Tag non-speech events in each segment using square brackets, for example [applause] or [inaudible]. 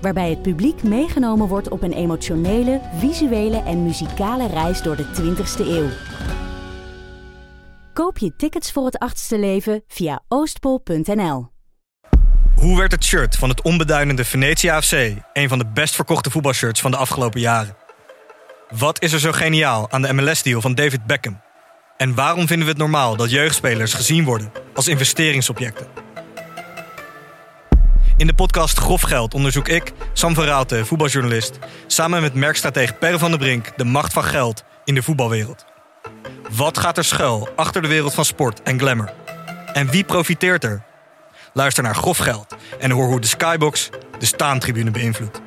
Waarbij het publiek meegenomen wordt op een emotionele, visuele en muzikale reis door de 20ste eeuw. Koop je tickets voor het achtste leven via oostpol.nl. Hoe werd het shirt van het onbeduidende Venetia FC een van de best verkochte voetbalshirts van de afgelopen jaren? Wat is er zo geniaal aan de MLS-deal van David Beckham? En waarom vinden we het normaal dat jeugdspelers gezien worden als investeringsobjecten? In de podcast Grof Geld onderzoek ik, Sam van voetbaljournalist, samen met merkstratege Per van der Brink de macht van geld in de voetbalwereld. Wat gaat er schuil achter de wereld van sport en glamour? En wie profiteert er? Luister naar Grof Geld en hoor hoe de Skybox de staantribune beïnvloedt.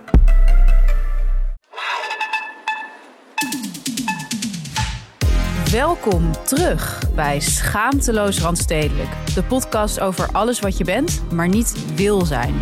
Welkom terug bij Schaamteloos Randstedelijk. De podcast over alles wat je bent, maar niet wil zijn.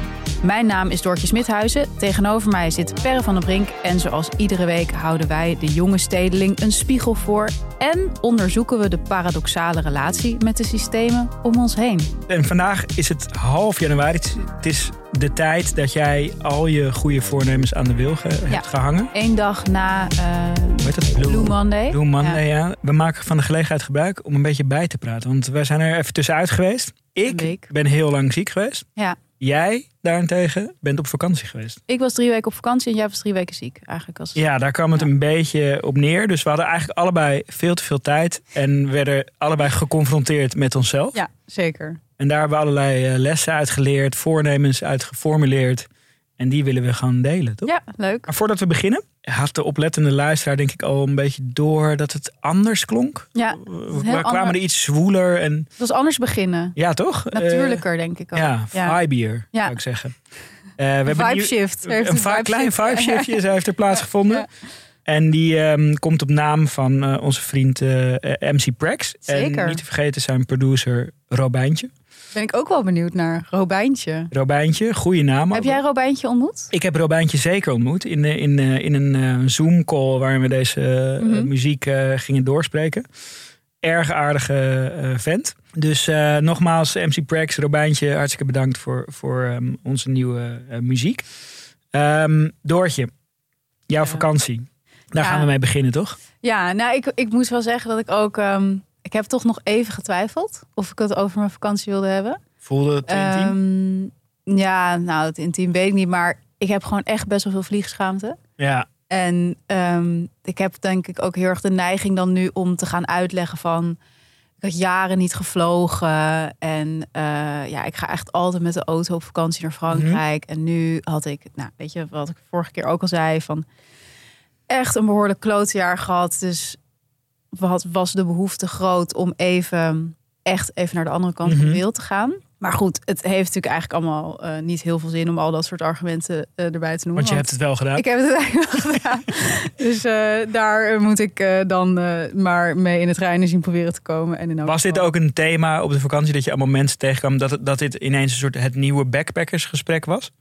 Mijn naam is Doortje Smithuizen. Tegenover mij zit Perre van den Brink. En zoals iedere week houden wij de jonge stedeling een spiegel voor. En onderzoeken we de paradoxale relatie met de systemen om ons heen. En vandaag is het half januari. Het is de tijd dat jij al je goede voornemens aan de wil ge- hebt gehangen. Eén dag na eh, Hoe heet dat? Blue Monday. Blue Monday, ja. We maken van de gelegenheid gebruik om een beetje bij te praten. Want wij zijn er even tussenuit geweest. Ik ben heel lang ziek geweest. Ja. Jij daarentegen bent op vakantie geweest. Ik was drie weken op vakantie en jij was drie weken ziek. Eigenlijk als Ja, daar kwam het Ja. een beetje op neer. Dus we hadden eigenlijk allebei veel te veel tijd. En werden allebei geconfronteerd met onszelf. Ja, zeker. En daar hebben we allerlei eh, lessen uit geleerd, voornemens uit geformuleerd. En die willen we gaan delen, toch? Ja, leuk. Maar voordat we beginnen, had de oplettende luisteraar denk ik al een beetje door dat het anders klonk. Ja, We kwamen ander- er iets zwoeler en het was anders beginnen. ja, toch? Eh, Natuurlijker, denk ik ook. ja, vibier, Ja. zou ik zeggen. Eh, we hebben Vibe shift. Een vibe klein shift. vibe shiftje [laughs] heeft er plaatsgevonden. Ja. En die ehm, komt op naam van eh, onze vriend eh, eh, MC Prax. Zeker. En niet te vergeten zijn producer Robijntje. Ben ik ook wel benieuwd naar Robijntje. Robijntje, goede naam. Heb jij Robijntje ontmoet? Ik heb Robijntje zeker ontmoet in, eh, in, eh, in een eh, Zoom-call waarin we deze Mhm. muziek gingen doorspreken. Erg aardige vent. Dus nogmaals, MC Prax, Robijntje, hartstikke bedankt voor, voor ehm, onze nieuwe muziek. Ehm, Doortje, jouw vakantie. Daar Ja. gaan we mee beginnen, toch? Ja, nou, ik, ik moet wel zeggen dat ik ook... ehm, ik heb toch nog even getwijfeld of ik het over mijn vakantie wilde hebben. Voelde het intiem? Ehm, ja, nou, het intiem weet ik niet, maar ik heb gewoon echt best wel veel vliegschaamte. Ja, En ehm, ik heb denk ik ook heel erg de neiging dan nu om te gaan uitleggen van... Ik had jaren niet gevlogen en eh, ja, ik ga echt altijd met de auto op vakantie naar Frankrijk. En nu had ik, nou weet je wat ik vorige keer ook al zei, van echt een behoorlijk klootjaar gehad. Dus wat was de behoefte groot om even, echt even naar de andere kant van Mhm. de wereld te gaan. Maar goed, het heeft natuurlijk eigenlijk allemaal eh, niet heel veel zin om al dat soort argumenten eh, erbij te noemen. want je hebt het wel gedaan. Ik heb het eigenlijk wel [laughs] gedaan. Dus eh, daar moet ik dan maar mee in het reinen zien proberen te komen. En in Was dit ook een thema op de vakantie dat je allemaal mensen tegenkwam dat, het- dat dit ineens een soort het nieuwe backpackersgesprek was?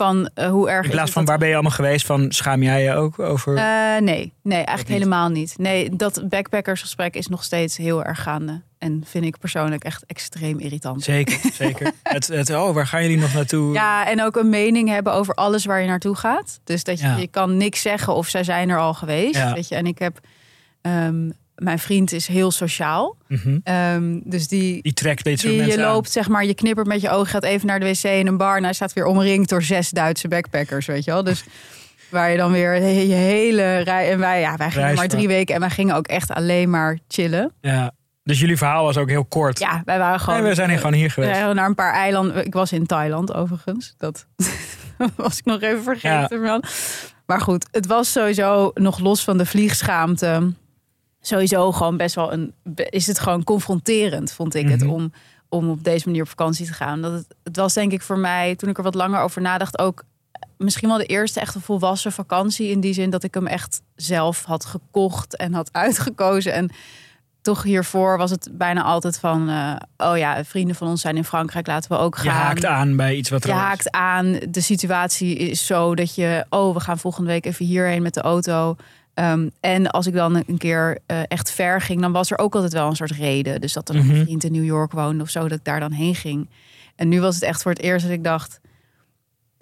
Van eh, hoe erg In plaats van waar ben je allemaal geweest? Van schaam jij je ook over? Eh, nee, nee, eigenlijk niet? helemaal niet. Nee, dat backpackersgesprek is nog steeds heel erg gaande. En vind ik persoonlijk echt extreem irritant. Zeker, zeker. [laughs] Het, het, oh, waar gaan jullie nog naartoe? Ja, en ook een mening hebben over alles waar je naartoe gaat. Dus dat je, Ja. je kan niks zeggen of zij zijn er al geweest. Ja. Weet je? En ik heb... ehm, mijn vriend is heel sociaal. Mhm. Ehm, dus die, Die trekt dit soort Die, mensen je aan. loopt, zeg maar, je knippert met je ogen, gaat even naar de wc in een bar. En hij staat weer omringd door zes Duitse backpackers, weet je wel. Dus waar je dan weer je hele rij... En wij, ja, wij gingen Reis maar drie weken en wij gingen ook echt alleen maar chillen. Ja. Dus jullie verhaal was ook heel kort. Ja, wij waren gewoon... Nee, we zijn hier gewoon hier we geweest. zijn naar een paar eilanden. Ik was in Thailand overigens. Dat [laughs] was ik nog even vergeten. man. Maar goed, het was sowieso nog los van de vliegschaamte. Sowieso gewoon best wel een. Is het gewoon confronterend, vond ik het, Mhm. om, om op deze manier op vakantie te gaan. Dat het, het was denk ik voor mij, toen ik er wat langer over nadacht, ook misschien wel de eerste echte volwassen vakantie. In die zin dat ik hem echt zelf had gekocht en had uitgekozen. En toch hiervoor was het bijna altijd van... eh, oh ja, vrienden van ons zijn in Frankrijk, laten we ook gaan. Je haakt aan bij iets wat er Je haakt aan. De situatie is zo dat je... oh, we gaan volgende week even hierheen met de auto. Ehm, en als ik dan een keer eh, echt ver ging... dan was er ook altijd wel een soort reden. Dus dat er nog Mhm. een vriend in New York woonde of zo... dat ik daar dan heen ging. En nu was het echt voor het eerst dat ik dacht...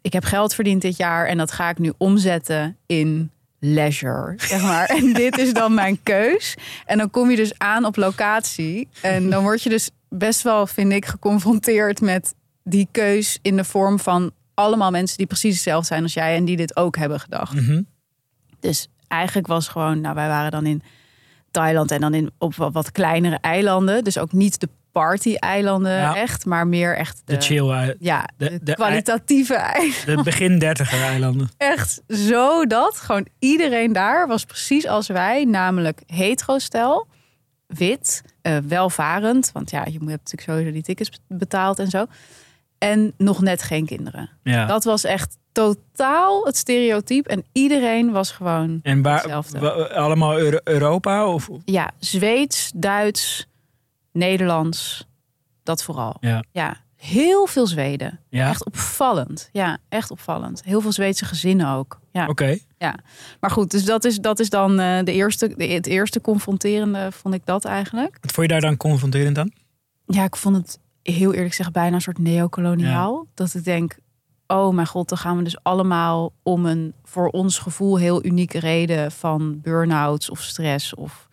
ik heb geld verdiend dit jaar... en dat ga ik nu omzetten in leisure, zeg maar. [laughs] En dit is dan mijn keus. En dan kom je dus aan op locatie. En dan word je dus best wel, vind ik, geconfronteerd met die keus in de vorm van allemaal mensen die precies hetzelfde zijn als jij en die dit ook hebben gedacht. Mhm. Dus eigenlijk was gewoon, nou, wij waren dan in Thailand en dan in, op wat, wat kleinere eilanden. Dus ook niet de party-eilanden Ja. echt, maar meer echt de, De chill, ja, de- de, de- kwalitatieve eilanden. de begin dertiger eilanden. [laughs] Echt zo dat. Gewoon iedereen daar was precies als wij, namelijk hetero-stel, wit, eh, welvarend. Want ja, je moet- hebt natuurlijk sowieso die tickets betaald en zo. En nog net geen kinderen. Ja. Dat was echt totaal het stereotype. En iedereen was gewoon, en waar, hetzelfde. allemaal Euro- Europa? Of, ja, Zweeds, Duits, Nederlands. Dat vooral. Ja. ja heel veel Zweden. ja, Echt opvallend. Ja, echt opvallend. Heel veel Zweedse gezinnen ook. Ja. oké. Maar goed, dus dat is, dat is dan eh, de eerste, de, het eerste confronterende, vond ik dat eigenlijk. Wat vond je daar dan confronterend aan? Ja, ik vond het heel eerlijk gezegd bijna een soort neocoloniaal. Dat ik denk, oh mijn god, dan gaan we dus allemaal om een voor ons gevoel heel unieke reden van burn-outs of stress of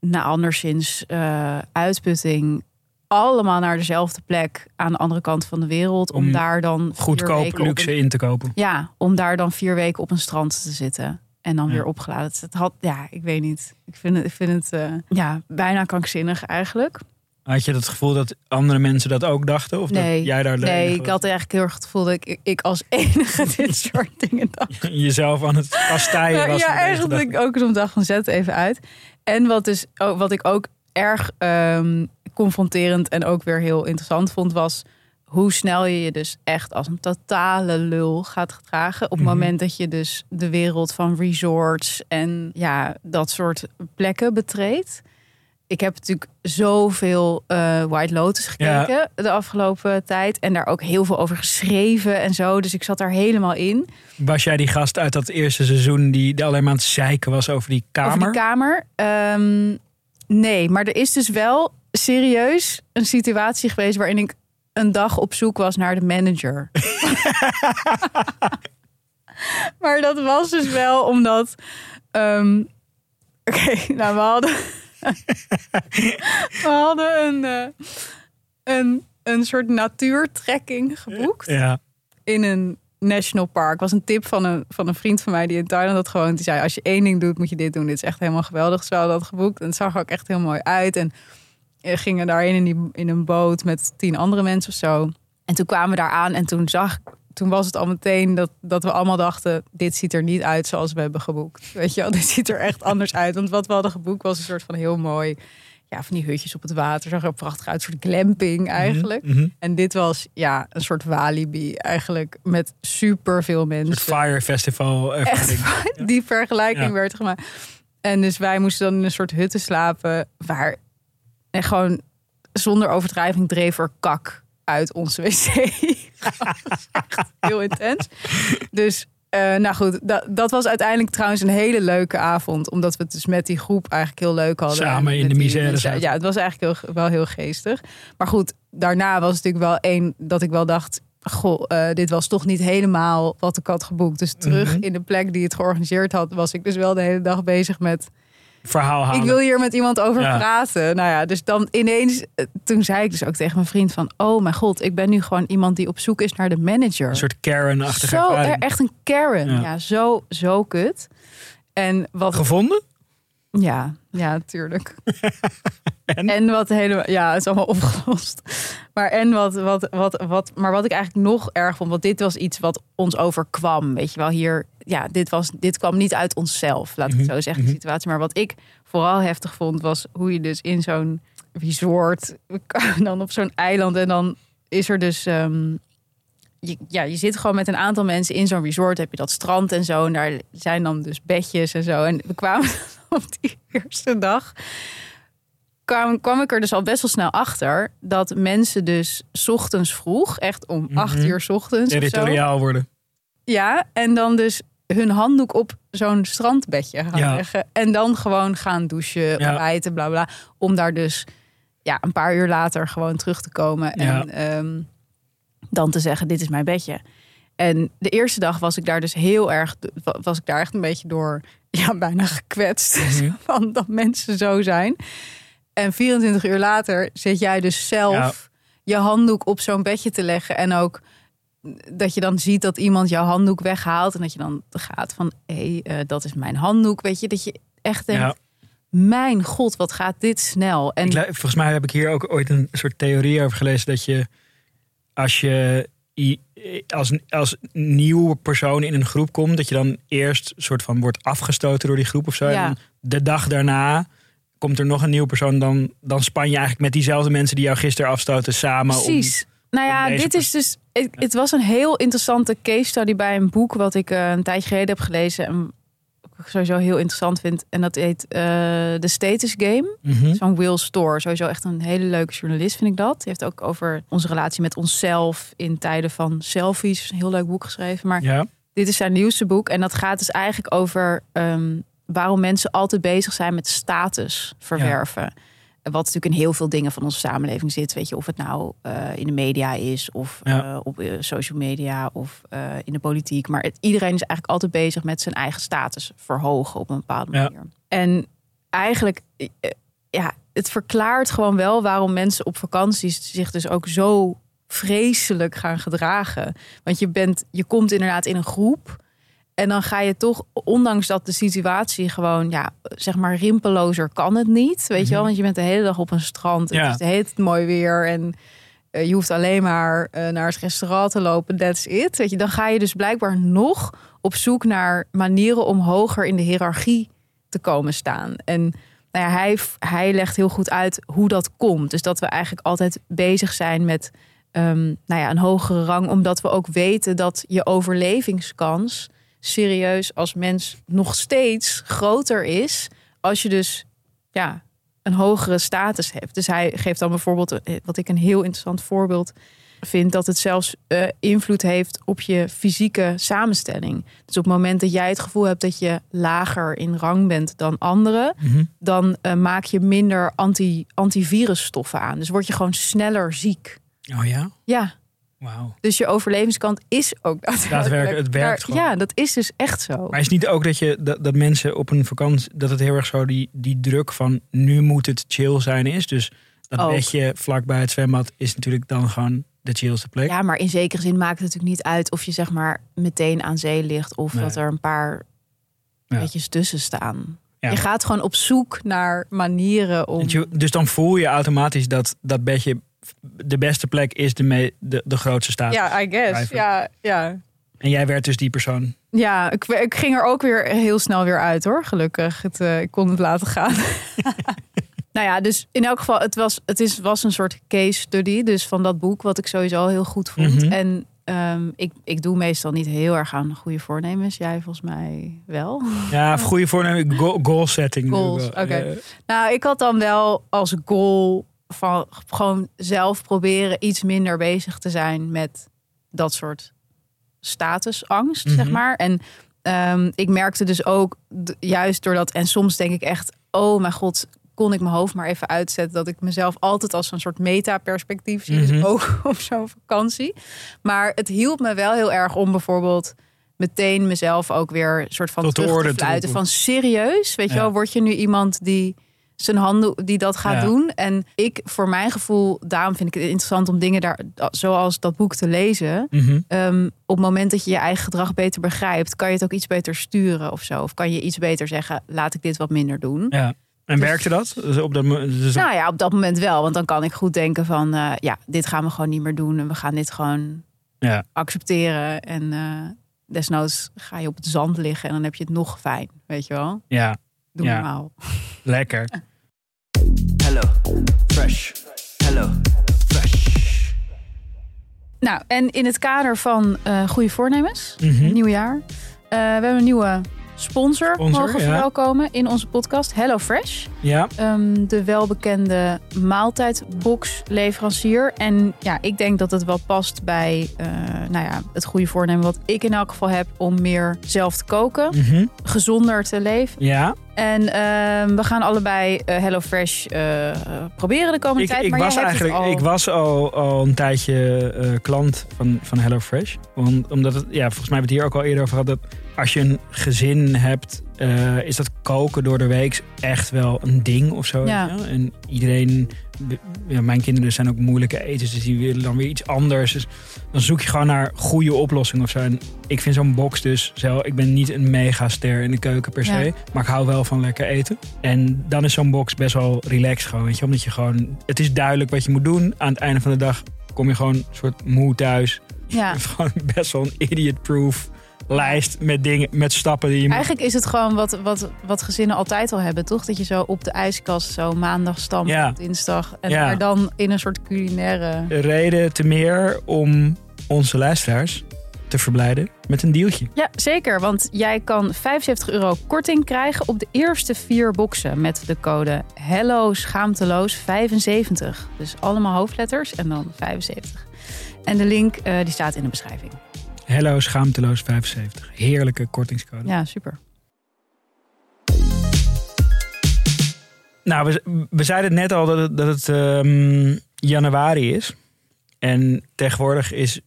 nou, anderszins eh, uitputting. Allemaal naar dezelfde plek aan de andere kant van de wereld. Om, Om daar dan Goedkoop luxe een- in te kopen. ja, om daar dan vier weken op een strand te zitten. En dan Ja. weer opgeladen. Het- Het had, ja, ik weet niet. Ik vind het, ik vind het eh, ja, bijna krankzinnig eigenlijk. Had je het gevoel dat andere mensen dat ook dachten? Of Nee, dat jij daar Nee, ik had eigenlijk heel erg het gevoel dat ik, ik als enige [laughs] dit soort dingen dacht. [laughs] jezelf aan het kastijen was. ja ik ook zo'n dag van zet even uit. En wat, dus, wat ik ook erg ehm, confronterend en ook weer heel interessant vond, was hoe snel je je dus echt als een totale lul gaat gedragen. Op het Mhm. moment dat je dus de wereld van resorts en ja, dat soort plekken betreedt. Ik heb natuurlijk zoveel eh, White Lotus gekeken de afgelopen tijd. En daar ook heel veel over geschreven en zo. Dus ik zat daar helemaal in. Was jij die gast uit dat eerste seizoen die die alleen maar aan het zeiken was over die kamer? Over die kamer. Ehm, nee, maar er is dus wel serieus een situatie geweest waarin ik een dag op zoek was naar de manager. [laughs] maar dat was dus wel omdat. ehm, Oké, nou we hadden. We hadden een, eh, een, een soort natuurtrekking geboekt Ja, in een national park. Was een tip van een, van een vriend van mij die in Thailand had gewoond. Die zei, als je één ding doet, moet je dit doen. Dit is echt helemaal geweldig. Zo hadden dat geboekt. En het zag er ook echt heel mooi uit. En we gingen daarheen in, die, in een boot met tien andere mensen of zo. En toen kwamen we daar aan en toen zag toen was het al meteen dat, dat we allemaal dachten... dit ziet er niet uit zoals we hebben geboekt. Weet je wel, [laughs] dit ziet er echt anders uit. Want wat we hadden geboekt was een soort van heel mooi... ja, van die hutjes op het water. Zag er prachtig uit, een soort glamping eigenlijk. Mhm. En dit was ja, een soort Walibi eigenlijk met super veel mensen. soort Fire Festival Echt ervaring. [laughs] die vergelijking Ja. werd gemaakt. En dus wij moesten dan in een soort hutten slapen waar en gewoon zonder overdrijving dreef er kak uit onze wc. [laughs] Dat was echt heel intens. Dus eh, nou goed, dat, dat was uiteindelijk trouwens een hele leuke avond. Omdat we het dus met die groep eigenlijk heel leuk hadden. Samen En in de misère. Ja, het was eigenlijk heel, wel heel geestig. Maar goed, daarna was het natuurlijk wel één dat ik wel dacht... Goh, eh, dit was toch niet helemaal wat ik had geboekt. Dus terug Mhm. in de plek die het georganiseerd had... was ik dus wel de hele dag bezig met... Verhaal halen. Ik wil hier met iemand over Ja. praten. Nou ja, dus dan ineens... eh, Toen zei ik dus ook tegen mijn vriend van... Oh mijn god, ik ben nu gewoon iemand die op zoek is naar de manager. Een soort Karen-achtige Zo, er- echt een Karen. Ja. Ja, zo, zo kut. En wat... Gevonden? Ja, ja, natuurlijk. [laughs] En? en? wat helemaal, ja, het is allemaal opgelost. Maar en wat, wat, wat, wat, maar wat ik eigenlijk nog erg vond, want dit was iets wat ons overkwam, weet je wel, hier, ja, dit was, dit kwam niet uit onszelf, laat ik het Mhm, zo zeggen, de mhm. situatie. Maar wat ik vooral heftig vond, was hoe je dus in zo'n resort, [laughs] dan op zo'n eiland en dan is er dus, ehm, je, ja, je zit gewoon met een aantal mensen in zo'n resort. Heb je dat strand en zo. En daar zijn dan dus bedjes en zo. En we kwamen [laughs] op die eerste dag. Kwam, kwam ik er dus al best wel snel achter dat mensen dus 's ochtends vroeg, echt om acht Mhm. uur 's ochtends. of zo, Territoriaal worden. ja, en dan dus hun handdoek op zo'n strandbedje gaan Ja. leggen. En dan gewoon gaan douchen, Ja. ontbijten, bla bla. Om daar dus ja, een paar uur later gewoon terug te komen. En Ja. ehm, dan te zeggen, dit is mijn bedje. En de eerste dag was ik daar dus heel erg, was ik daar echt een beetje door, ja, bijna gekwetst. Mhm. [laughs] Van dat mensen zo zijn. En 24 uur later zit jij dus zelf je handdoek op zo'n bedje te leggen. En ook dat je dan ziet dat iemand jouw handdoek weghaalt. En dat je dan gaat van, hé, hey, eh, dat is mijn handdoek. Weet je, dat je echt denkt, Ja. mijn god, wat gaat dit snel. En Ik volgens mij heb ik hier ook ooit een soort theorie over gelezen dat je als je als, als nieuwe persoon in een groep komt, dat je dan eerst soort van wordt afgestoten door die groep of zo. Ja. En de dag daarna komt er nog een nieuwe persoon, dan, dan span je eigenlijk met diezelfde mensen die jou gisteren afstoten samen. om- Precies. nou ja, om dit is dus. Het, het was een heel interessante case study bij een boek wat ik eh, een tijdje geleden heb gelezen. En ik sowieso heel interessant vind. En dat heet eh The Status Game. Mhm. Van Will Store. Sowieso echt een hele leuke journalist, vind ik dat. Die heeft ook over onze relatie met onszelf in tijden van selfies. Een heel leuk boek geschreven. Maar Ja, dit is zijn nieuwste boek. En dat gaat dus eigenlijk over ehm, waarom mensen altijd bezig zijn met status verwerven. Wat natuurlijk in heel veel dingen van onze samenleving zit. Weet je, of het nou eh, in de media is, of Ja. eh, op eh, social media, of in de politiek. Maar het, iedereen is eigenlijk altijd bezig met zijn eigen status verhogen op een bepaalde Ja. manier. En eigenlijk, ja, het verklaart gewoon wel waarom mensen op vakanties zich dus ook zo vreselijk gaan gedragen. Want je bent, je komt inderdaad in een groep. En dan ga je toch, ondanks dat de situatie gewoon, ja, zeg maar, rimpelozer kan het niet. Weet je wel, Mhm. want je bent de hele dag op een strand. Ja. Het is tijd mooi weer. En eh, je hoeft alleen maar eh, naar het restaurant te lopen. That's it. Weet je, dan ga je dus blijkbaar nog op zoek naar manieren om hoger in de hiërarchie te komen staan. En nou ja, hij, hij legt heel goed uit hoe dat komt. Dus dat we eigenlijk altijd bezig zijn met ehm, nou ja, een hogere rang, omdat we ook weten dat je overlevingskans serieus als mens nog steeds groter is als je dus ja, een hogere status hebt. Dus hij geeft dan bijvoorbeeld, eh, wat ik een heel interessant voorbeeld vind, dat het zelfs eh, invloed heeft op je fysieke samenstelling. Dus op het moment dat jij het gevoel hebt dat je lager in rang bent dan anderen, Mhm. dan eh, maak je minder anti, antivirusstoffen aan. Dus word je gewoon sneller ziek. Oh ja? Ja, Dus je overlevingskant is ook [laughs] daadwerkelijk. Het werkt gewoon. Ja, dat is dus echt zo. Maar is het niet ook dat, je, dat, dat mensen op een vakantie, dat het heel erg zo die, die druk van nu moet het chill zijn is? Dus dat Ook. bedje vlakbij het zwembad is natuurlijk dan gewoon de chillste plek. Ja, maar in zekere zin maakt het natuurlijk niet uit of je zeg maar meteen aan zee ligt of Nee. dat er een paar Ja. beetjes tussen staan. Ja. Je gaat gewoon op zoek naar manieren om. Je- Dus dan voel je automatisch dat dat bedje de beste plek is, de, me, de, de grootste staat. Ja, I guess. Ja, ja. En jij werd dus die persoon. ja ik, ik ging er ook weer heel snel weer uit hoor, gelukkig. Het, eh, ik kon het laten gaan. [laughs] nou ja, dus in elk geval, het was, het is, was een soort case study. Dus van dat boek, wat ik sowieso heel goed vond. Mhm. En ehm, ik, ik doe meestal niet heel erg aan goede voornemens. Jij volgens mij wel. Ja, [laughs] goede voornemen, goal, goal setting. Goals, oké. Nou, ik had dan wel als goal van gewoon zelf proberen iets minder bezig te zijn met dat soort statusangst, zeg Mhm. maar. En ehm, ik merkte dus ook, juist doordat, en soms denk ik echt, oh mijn god, kon ik mijn hoofd maar even uitzetten dat ik mezelf altijd als een soort meta-perspectief zie, Mhm. dus ook [laughs] op zo'n vakantie. Maar het hielp me wel heel erg om bijvoorbeeld meteen mezelf ook weer een soort van Tot terug te te fluiten. Van serieus, weet je wel, word je nu iemand die zijn handen die dat gaat Ja. doen. En ik, voor mijn gevoel, daarom vind ik het interessant om dingen daar, zoals dat boek te lezen. Mhm. Ehm, op het moment dat je je eigen gedrag beter begrijpt, kan je het ook iets beter sturen of zo. Of kan je iets beter zeggen, laat ik dit wat minder doen. Ja. En Dus- werkte dat? Dus op dat, dus Nou ja, op dat moment wel. Want dan kan ik goed denken van, eh, ja, dit gaan we gewoon niet meer doen. En we gaan dit gewoon Ja. accepteren. En eh, desnoods ga je op het zand liggen en dan heb je het nog fijn. Weet je wel? ja, Doe Ja. normaal. Lekker. Hello, fresh. Hello, fresh. Nou, en in het kader van eh goede voornemens, nieuw jaar. eh, we hebben een nieuwe sponsor, Sponsor, mogen ja. verwelkomen in onze podcast. Hello Fresh. Ja, Ehm, de welbekende maaltijdbox-leverancier. En ja, ik denk dat het wel past bij eh, nou ja, het goede voornemen wat ik in elk geval heb om meer zelf te koken, mhm. gezonder te leven. ja. En ehm, we gaan allebei eh, HelloFresh eh, eh, proberen de komende Ik, tijd. ik maar was eigenlijk al. ik was al, al een tijdje klant van, van HelloFresh. Want, omdat het, ja, volgens mij hebben we het hier ook al eerder over gehad. Dat als je een gezin hebt, eh, is dat koken door de week echt wel een ding of zo. Ja. En iedereen, ja, mijn kinderen zijn ook moeilijke eters, dus die willen dan weer iets anders. Dus dan zoek je gewoon naar goede oplossingen of zo. En ik vind zo'n box dus zelf, ik ben niet een megaster in de keuken per se, maar ik hou wel van lekker eten. En dan is zo'n box best wel relaxed gewoon, weet je, omdat je gewoon, het is duidelijk wat je moet doen. Aan het einde van de dag kom je gewoon een soort moe thuis. Ja. [laughs] Gewoon best wel een idiot-proof lijst met dingen, met stappen die je moet Eigenlijk is het gewoon wat, wat, wat gezinnen altijd al hebben, toch? Dat je zo op de ijskast zo maandag stampt, Ja. dinsdag. En Ja. maar dan in een soort culinaire... reden te meer om onze luisteraars te verblijden met een dealtje. Ja, zeker. Want jij kan 75 euro korting krijgen op de eerste vier boxen met de code Hello Schaamteloos 75. Dus allemaal hoofdletters en dan 75. En de link eh, die staat in de beschrijving. Hello Schaamteloos 75. Heerlijke kortingscode. Ja, super. Nou, we, we zeiden het net al dat het, dat het ehm, januari is. En tegenwoordig is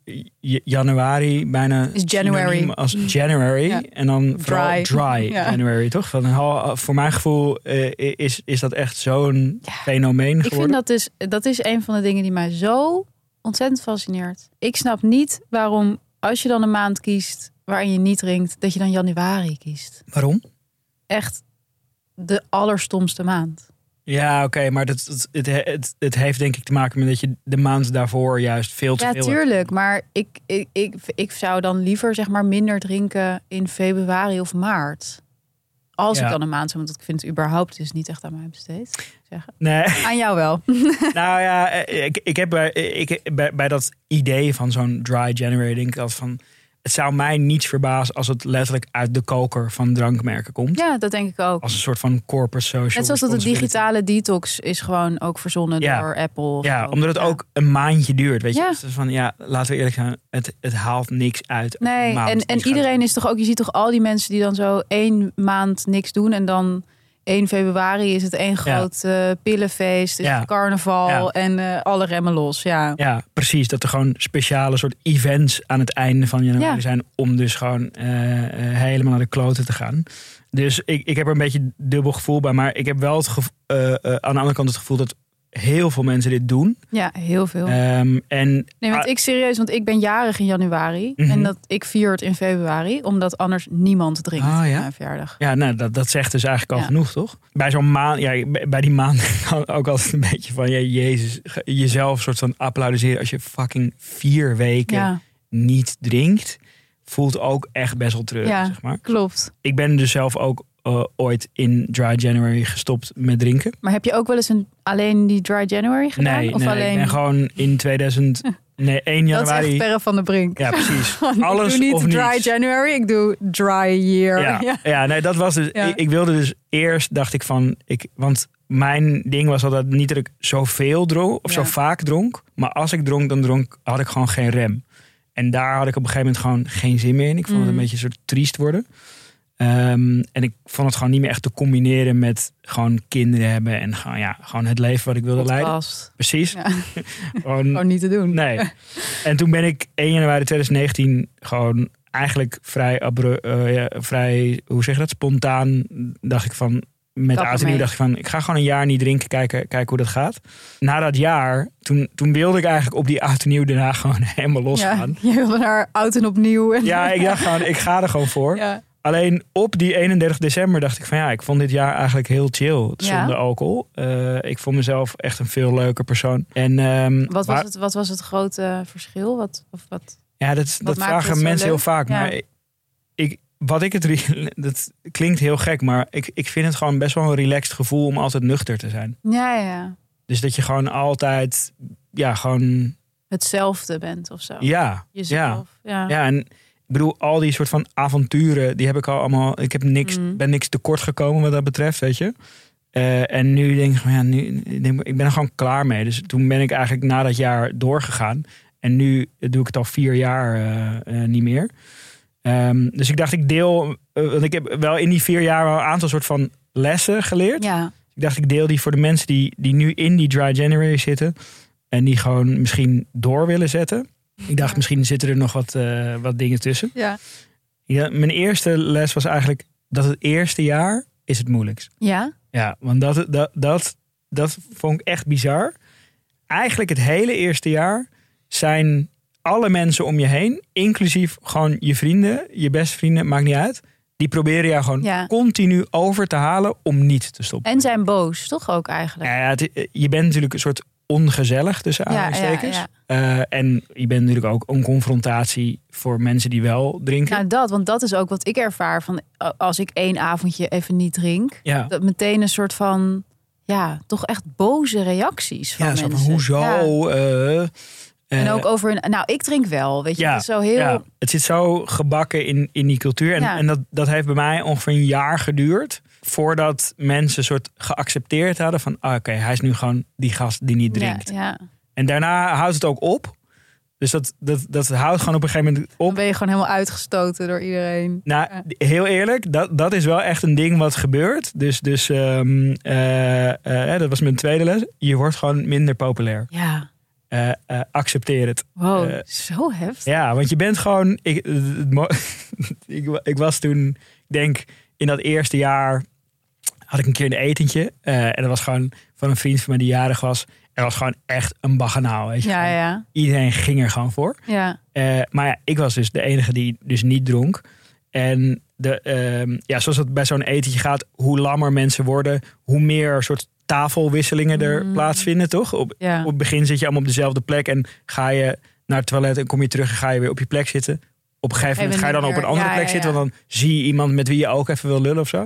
januari bijna Is January. als January. Ja. En dan vooral Dry. dry, [laughs] Ja. January, toch? Van, voor mijn gevoel eh, is, is dat echt zo'n Ja. fenomeen Ik vind geworden. dat dus, dat is een van de dingen die mij zo ontzettend fascineert. Ik snap niet waarom, als je dan een maand kiest waarin je niet drinkt, dat je dan januari kiest. Waarom? Echt de allerstomste maand. Ja, oké, maar dat, het, het, het, het heeft denk ik te maken met dat je de maand daarvoor juist veel te Ja, veel hebt. tuurlijk. Maar ik, ik, ik, ik zou dan liever zeg maar minder drinken in februari of maart. Als Ja. ik dan een maand zou, want ik vind het überhaupt dus niet echt aan mij besteed. Zeggen. Nee, Aan jou wel. [laughs] nou ja, eh, ik, ik heb bij, ik, bij, bij dat idee van zo'n dry January denk ik altijd van... Het zou mij niets verbazen als het letterlijk uit de koker van drankmerken komt. Ja, dat denk ik ook. Als een soort van corporate social Net zoals dat de digitale detox is gewoon ook verzonnen Ja. door Apple. Ja, zo. omdat het Ja. ook een maandje duurt. Weet je, Ja. Dus van ja, laten we eerlijk zijn, het, het haalt niks uit. Nee, en, en iedereen is toch ook, je ziet toch al die mensen die dan zo één maand niks doen en dan 1 februari is het één groot eh, pillenfeest, is Ja. carnaval Ja. en eh, alle remmen los. Ja. Ja, precies. Dat er gewoon speciale soort events aan het einde van januari Ja. zijn. Om dus gewoon eh, helemaal naar de kloten te gaan. Dus ik, ik heb er een beetje dubbel gevoel bij. Maar ik heb wel het gevo- aan de andere kant het gevoel dat heel veel mensen dit doen. ja, heel veel. Ehm, en Nee, want ik serieus, want ik ben jarig in januari Mhm. en dat ik vier het in februari, omdat anders niemand drinkt Ah, ja? mijn verjaardag. ja, nou, dat, dat zegt dus eigenlijk al Ja. genoeg, toch? Bij zo'n maand, ja, bij die maand [laughs] ook altijd een beetje van, ja, jezus, jezelf soort van applaudisseren als je fucking vier weken Ja, niet drinkt. Voelt ook echt best wel treurig, Ja. zeg maar. klopt. Ik ben dus zelf ook eh, ooit in Dry January gestopt met drinken. Maar heb je ook wel eens een, alleen die dry January gedaan? Nee, of nee alleen... ik ben gewoon in 2000... [laughs] Nee, 1 Dat is echt januari... Perre van de Brink. Ja, precies. [laughs] ik Alles doe niet of dry niets. January, ik doe dry year. Ja, [laughs] Ja. ja. nee, dat was dus... Ja. Ik, ik wilde dus eerst, dacht ik van... Ik, want mijn ding was altijd niet dat ik zoveel dronk of Ja. zo vaak dronk. Maar als ik dronk, dan dronk, had ik gewoon geen rem. En daar had ik op een gegeven moment gewoon geen zin meer in. Ik vond het Mm. een beetje een soort triest worden. Ehm, en ik vond het gewoon niet meer echt te combineren met gewoon kinderen hebben. En gewoon, ja, gewoon het leven wat ik wilde leiden. Podcast. Precies. Ja. [laughs] Gewoon, Gewoon niet te doen. Nee. En toen ben ik 1 januari 2019 gewoon eigenlijk vrij, abru- eh, ja, vrij hoe zeg je dat, spontaan dacht ik van, met oud en nieuw dacht ik van, ik ga gewoon een jaar niet drinken, kijken, kijken hoe dat gaat. Na dat jaar, toen, toen wilde ik eigenlijk op die oud en nieuw daarna [laughs] gewoon helemaal Ja, losgaan. je wilde naar oud en opnieuw. En Ja, ik dacht gewoon, ik ga er gewoon voor. Ja. Alleen op die 31 december dacht ik van ja, ik vond dit jaar eigenlijk heel chill Ja. zonder alcohol. Eh, ik vond mezelf echt een veel leuker persoon. En ehm, Wat, was het, wat was het grote verschil? Wat, of wat? Ja, dat, dat vragen mensen heel vaak. Ja. Maar ik, wat ik het, [laughs] dat klinkt heel gek, maar ik, ik vind het gewoon best wel een relaxed gevoel om altijd nuchter te zijn. Ja, ja, ja. Dus dat je gewoon altijd, ja, gewoon, Het hetzelfde bent of zo. Ja, Jezelf. Ja. ja, en ik bedoel, al die soort van avonturen, die heb ik al allemaal. Ik heb niks, Mm. ben niks tekort gekomen wat dat betreft, weet je. Eh, en nu denk ik, ja, nu, ik denk, ik ben er gewoon klaar mee. Dus toen ben ik eigenlijk na dat jaar doorgegaan. En nu doe ik het al vier jaar eh, eh, niet meer. Ehm, dus ik dacht, ik deel, want ik heb wel in die vier jaar wel een aantal soort van lessen geleerd. ja. Ik dacht, ik deel die voor de mensen die, die nu in die dry January zitten. En die gewoon misschien door willen zetten. Ik dacht, misschien zitten er nog wat, eh, wat dingen tussen. Ja. Ja, mijn eerste les was eigenlijk dat het eerste jaar is het moeilijkst. Ja? Ja, want dat, dat, dat, dat vond ik echt bizar. Eigenlijk het hele eerste jaar zijn alle mensen om je heen, inclusief gewoon je vrienden, je beste vrienden, maakt niet uit. Die proberen jou gewoon Ja. continu over te halen om niet te stoppen. En zijn boos, toch ook eigenlijk? Ja, ja, het- je bent natuurlijk een soort ongezellig tussen Ja, ja, aanhalingstekens. ja. Eh, en je bent natuurlijk ook een confrontatie voor mensen die wel drinken. Nou, dat, want dat is ook wat ik ervaar van eh, als ik één avondje even niet drink, ja, dat meteen een soort van, ja, toch echt boze reacties van ja zo van mensen. hoezo? Eh, En ook over, nou, ik drink wel, weet je, Ja, is zo heel. ja, het zit zo gebakken in, in die cultuur. En, en dat, dat heeft bij mij ongeveer een jaar geduurd. Voordat mensen soort geaccepteerd hadden van... ah, oké, hij is nu gewoon die gast die niet drinkt. Ja, ja. En daarna houdt het ook op. Dus dat, dat, dat houdt gewoon op een gegeven moment Dan op. ben je gewoon helemaal uitgestoten door iedereen. Nou, Ja. heel eerlijk, dat, dat is wel echt een ding wat gebeurt. Dus, dus ehm, eh, eh, dat was mijn tweede les. Je wordt gewoon minder populair. Ja, Eh, accepteer het. wow, zo heftig. Ja, want je bent gewoon. Ik, [laughs] ik, ik was toen, ik denk in dat eerste jaar, had ik een keer een etentje. eh, en dat was gewoon van een vriend van mij die jarig was. Er was gewoon echt een baganaal. Weet je. Ja, Gewoon ja, Iedereen ging er gewoon voor. ja. Eh, maar ja, ik was dus de enige die dus niet dronk. En de, ehm, ja, zoals het bij zo'n etentje gaat, hoe lammer mensen worden, hoe meer soort tafelwisselingen er Mm. plaatsvinden, toch? Op, ja. op het begin zit je allemaal op dezelfde plek en ga je naar het toilet en kom je terug en ga je weer op je plek zitten. Op een gegeven moment ga je dan op een andere plek zitten, want dan zie je iemand met wie je ook even wil lullen of zo.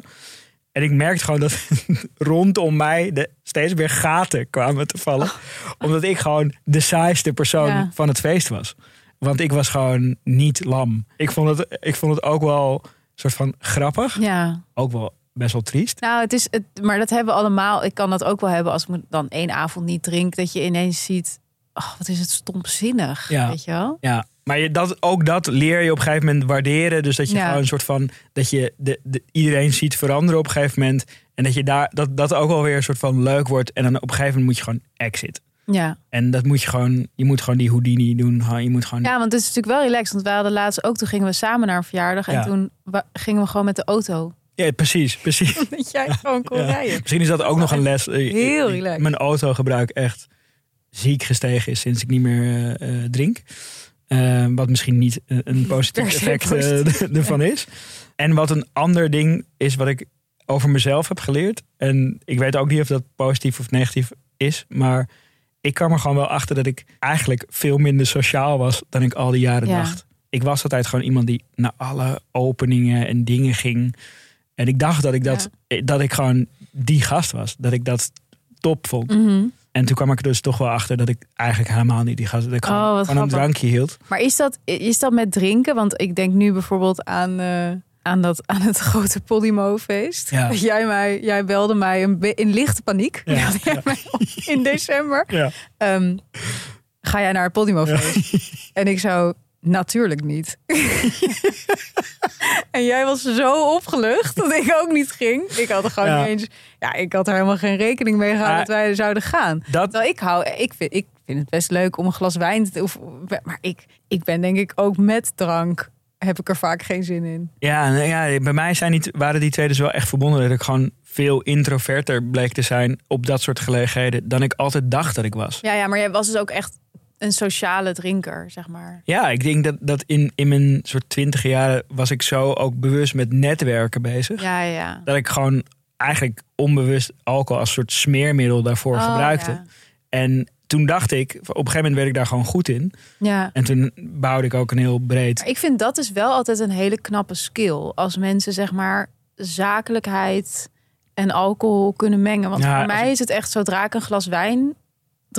En ik merkte gewoon dat [laughs] rondom mij de, steeds weer gaten kwamen te vallen. Omdat ik gewoon de saaiste persoon Ja. van het feest was. Want ik was gewoon niet lam. Ik vond het, ik vond het ook wel soort van grappig. ja. Ook wel best wel triest. Nou, het is het, maar dat hebben we allemaal. Ik kan dat ook wel hebben als ik dan één avond niet drink, dat je ineens ziet, ach, wat is het stomzinnig, Ja. weet je wel? Ja, maar je, dat, ook dat leer je op een gegeven moment waarderen. Dus dat je Ja. gewoon een soort van dat je de, de, iedereen ziet veranderen op een gegeven moment. En dat je daar dat, dat ook wel weer een soort van leuk wordt. En dan op een gegeven moment moet je gewoon exit. Ja. En dat moet je gewoon, je moet gewoon die Houdini doen. Je moet gewoon. ja, want het is natuurlijk wel relaxed. Want we hadden laatst ook, toen gingen we samen naar een verjaardag en Ja. toen gingen we gewoon met de auto. Ja, precies, precies. [laughs] Dat jij gewoon kon Ja. rijden. Misschien is dat ook nog een les. Heel relaxed. Mijn autogebruik echt ziek gestegen is sinds ik niet meer eh, eh, drink. Eh, wat misschien niet een, een positief effect eh, [laughs] ervan is. En wat een ander ding is wat ik over mezelf heb geleerd. En ik weet ook niet of dat positief of negatief is. Maar ik kwam er gewoon wel achter dat ik eigenlijk veel minder sociaal was dan ik al die jaren Ja. dacht. Ik was altijd gewoon iemand die naar alle openingen en dingen ging. En ik dacht dat ik, dat, dat ik gewoon die gast was. Dat ik dat top vond. Mhm. En toen kwam ik er dus toch wel achter dat ik eigenlijk helemaal niet die gast dat ik Oh, een drankje hield. Maar is dat, is dat met drinken? Want ik denk nu bijvoorbeeld aan, eh, aan, dat, aan het grote Polymo-feest. Ja. [laughs] Jij, mij, jij belde mij een in lichte paniek. Ja, [laughs] in december. Ehm, ga jij naar het Polymo-feest? En ik zo, natuurlijk niet. [laughs] [laughs] en jij was zo opgelucht dat ik ook niet ging. Ik had er gewoon Ja. niet eens... Ja, ik had er helemaal geen rekening mee gehouden Maar- dat wij zouden gaan. Dat, Terwijl ik hou, ik vind, ik vind het best leuk om een glas wijn te... Of, maar ik, ik ben denk ik ook met drank, heb ik er vaak geen zin in. ja, nou ja, bij mij zijn die, waren die twee dus wel echt verbonden. Dat ik gewoon veel introverter bleek te zijn op dat soort gelegenheden dan ik altijd dacht dat ik was. Ja, ja, maar jij was dus ook echt een sociale drinker, zeg maar. Ja, ik denk dat, dat in, in mijn soort twintig jaren was ik zo ook bewust met netwerken bezig. Ja, ja. Dat ik gewoon eigenlijk onbewust alcohol als soort smeermiddel daarvoor Oh, gebruikte. ja. En toen dacht ik, op een gegeven moment werd ik daar gewoon goed in. Ja. En toen bouwde ik ook een heel breed. Maar ik vind dat is wel altijd een hele knappe skill. Als mensen zeg maar zakelijkheid en alcohol kunnen mengen. Want Ja, voor mij is het echt zodra ik een glas wijn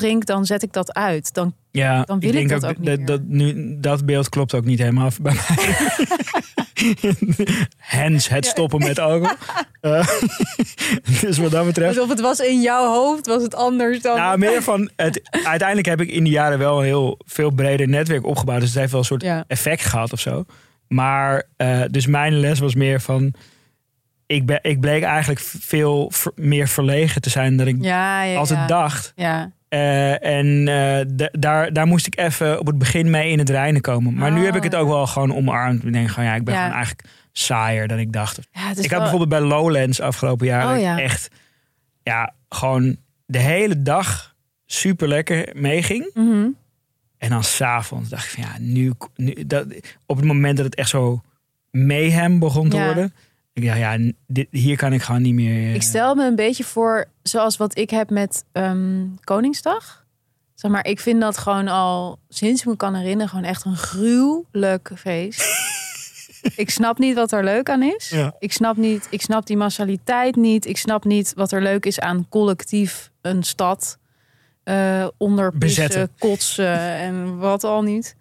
drink, dan zet ik dat uit. Dan, Ja, Dan wil ik denk dat ook, ook niet dat, meer. dat, nu, dat beeld klopt ook niet helemaal bij mij. [laughs] Hens, het stoppen met alcohol. [laughs] Eh, [laughs] dus wat dat betreft. alsof het was in jouw hoofd, was het anders dan. Nou, meer van het. Uiteindelijk heb ik in die jaren wel een heel veel breder netwerk opgebouwd. Dus het heeft wel een soort Ja. effect gehad of zo. Maar eh, dus mijn les was meer van. Ik, ben, ik bleek eigenlijk veel ver- meer verlegen te zijn dan ik ja, ja, altijd ja. dacht. Ja. Eh, en eh, da- daar, daar moest ik even op het begin mee in het reinen komen. Maar nu Oh, heb ik het ook wel gewoon omarmd. Ik denk gewoon, ja, ik ben Ja. gewoon eigenlijk saaier dan ik dacht. Ja, ik wel- heb bijvoorbeeld bij Lowlands afgelopen jaar Oh, ja. echt, ja, gewoon de hele dag super lekker meeging. Mhm. En dan s'avonds dacht ik van ja, nu, nu dat, op het moment dat het echt zo mayhem begon te worden. Ik dacht, ja, dit, hier kan ik gewoon niet meer. eh, Ik stel me een beetje voor, zoals wat ik heb met ehm, Koningsdag. Zeg maar, ik vind dat gewoon al sinds ik me kan herinneren, gewoon echt een gruwelijk feest. [laughs] ik snap niet wat er leuk aan is. Ja. Ik snap niet, ik snap die massaliteit niet. Ik snap niet wat er leuk is aan collectief een stad eh onder Bezetten. kotsen en wat al niet.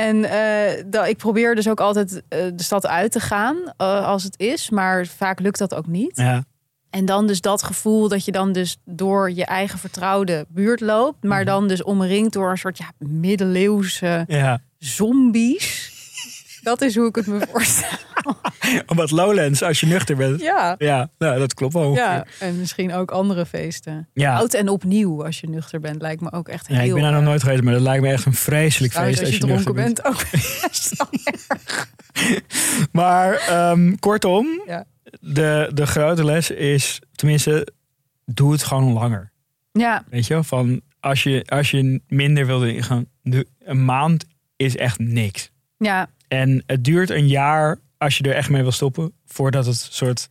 En eh, dat, ik probeer dus ook altijd eh, de stad uit te gaan eh, als het is, maar vaak lukt dat ook niet. Ja, En dan dus dat gevoel dat je dan dus door je eigen vertrouwde buurt loopt, maar dan dus omringd door een soort ja, middeleeuwse ja. zombies. Dat is hoe ik het me [laughs] voorstel. [laughs] Omdat Lowlands, als je nuchter bent. Ja. Ja, nou, dat klopt wel. ongeveer. Ja, en misschien ook andere feesten. Ja. Oud en opnieuw als je nuchter bent, lijkt me ook echt heel... Ja, ik ben daar nog nooit geweest, maar dat lijkt me echt een vreselijk feest als je nuchter dronken bent, ook best [laughs] wel erg. Maar ehm, kortom, Ja. de, de grote les is, tenminste, doe het gewoon langer. Ja, Weet je wel? Van als je, als je minder wil doen, gewoon, doe- een maand is echt niks. ja, En het duurt een jaar als je er echt mee wil stoppen, voordat het soort,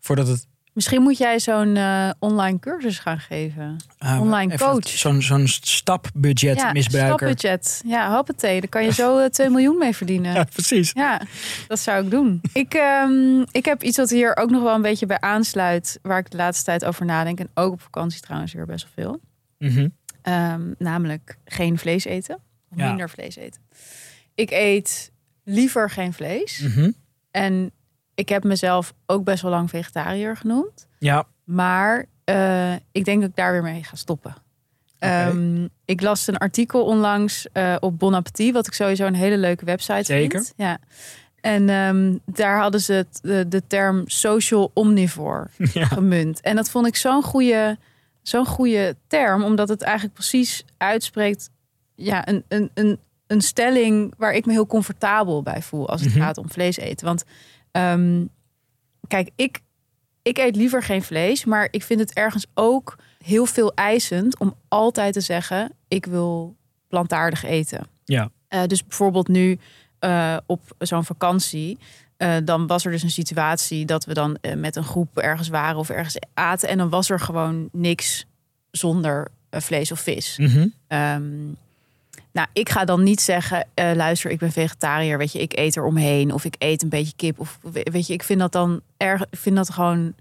voordat het misschien moet jij zo'n eh, online cursus gaan geven. ah, Online coach. Zo'n zo'n stapbudget ja, misbruiker. stapbudget. Ja, hoppatee. Daar kan je zo eh, 2 miljoen mee verdienen. [laughs] Ja, precies. Ja, dat zou ik doen. Ik, ehm, ik heb iets wat hier ook nog wel een beetje bij aansluit, waar ik de laatste tijd over nadenk. En ook op vakantie trouwens weer best wel veel. Mhm. Ehm, namelijk geen vlees eten. Of Ja. minder vlees eten. Ik eet liever geen vlees. Mhm. En ik heb mezelf ook best wel lang vegetariër genoemd. Ja, Maar eh, ik denk dat ik daar weer mee ga stoppen. Ehm, ik las een artikel onlangs eh, op Bon Appetit, wat ik sowieso een hele leuke website Zeker. vind. Ja. En ehm, daar hadden ze het, de, de term social omnivore [laughs] ja. gemunt. En dat vond ik zo'n goede, zo'n goede term, omdat het eigenlijk precies uitspreekt ja, een, een, een, een stelling waar ik me heel comfortabel bij voel als het Mhm. gaat om vlees eten. Want ehm, kijk, ik, ik eet liever geen vlees, maar ik vind het ergens ook heel veel eisend om altijd te zeggen: ik wil plantaardig eten. Ja. Eh, dus bijvoorbeeld nu eh, op zo'n vakantie. eh, dan was er dus een situatie dat we dan met een groep ergens waren of ergens aten. En dan was er gewoon niks zonder vlees of vis. Mhm. Ehm, nou, ik ga dan niet zeggen, eh, luister, ik ben vegetariër, weet je, ik eet er omheen of ik eet een beetje kip of we- weet je, ik vind dat dan erg, ik vind dat gewoon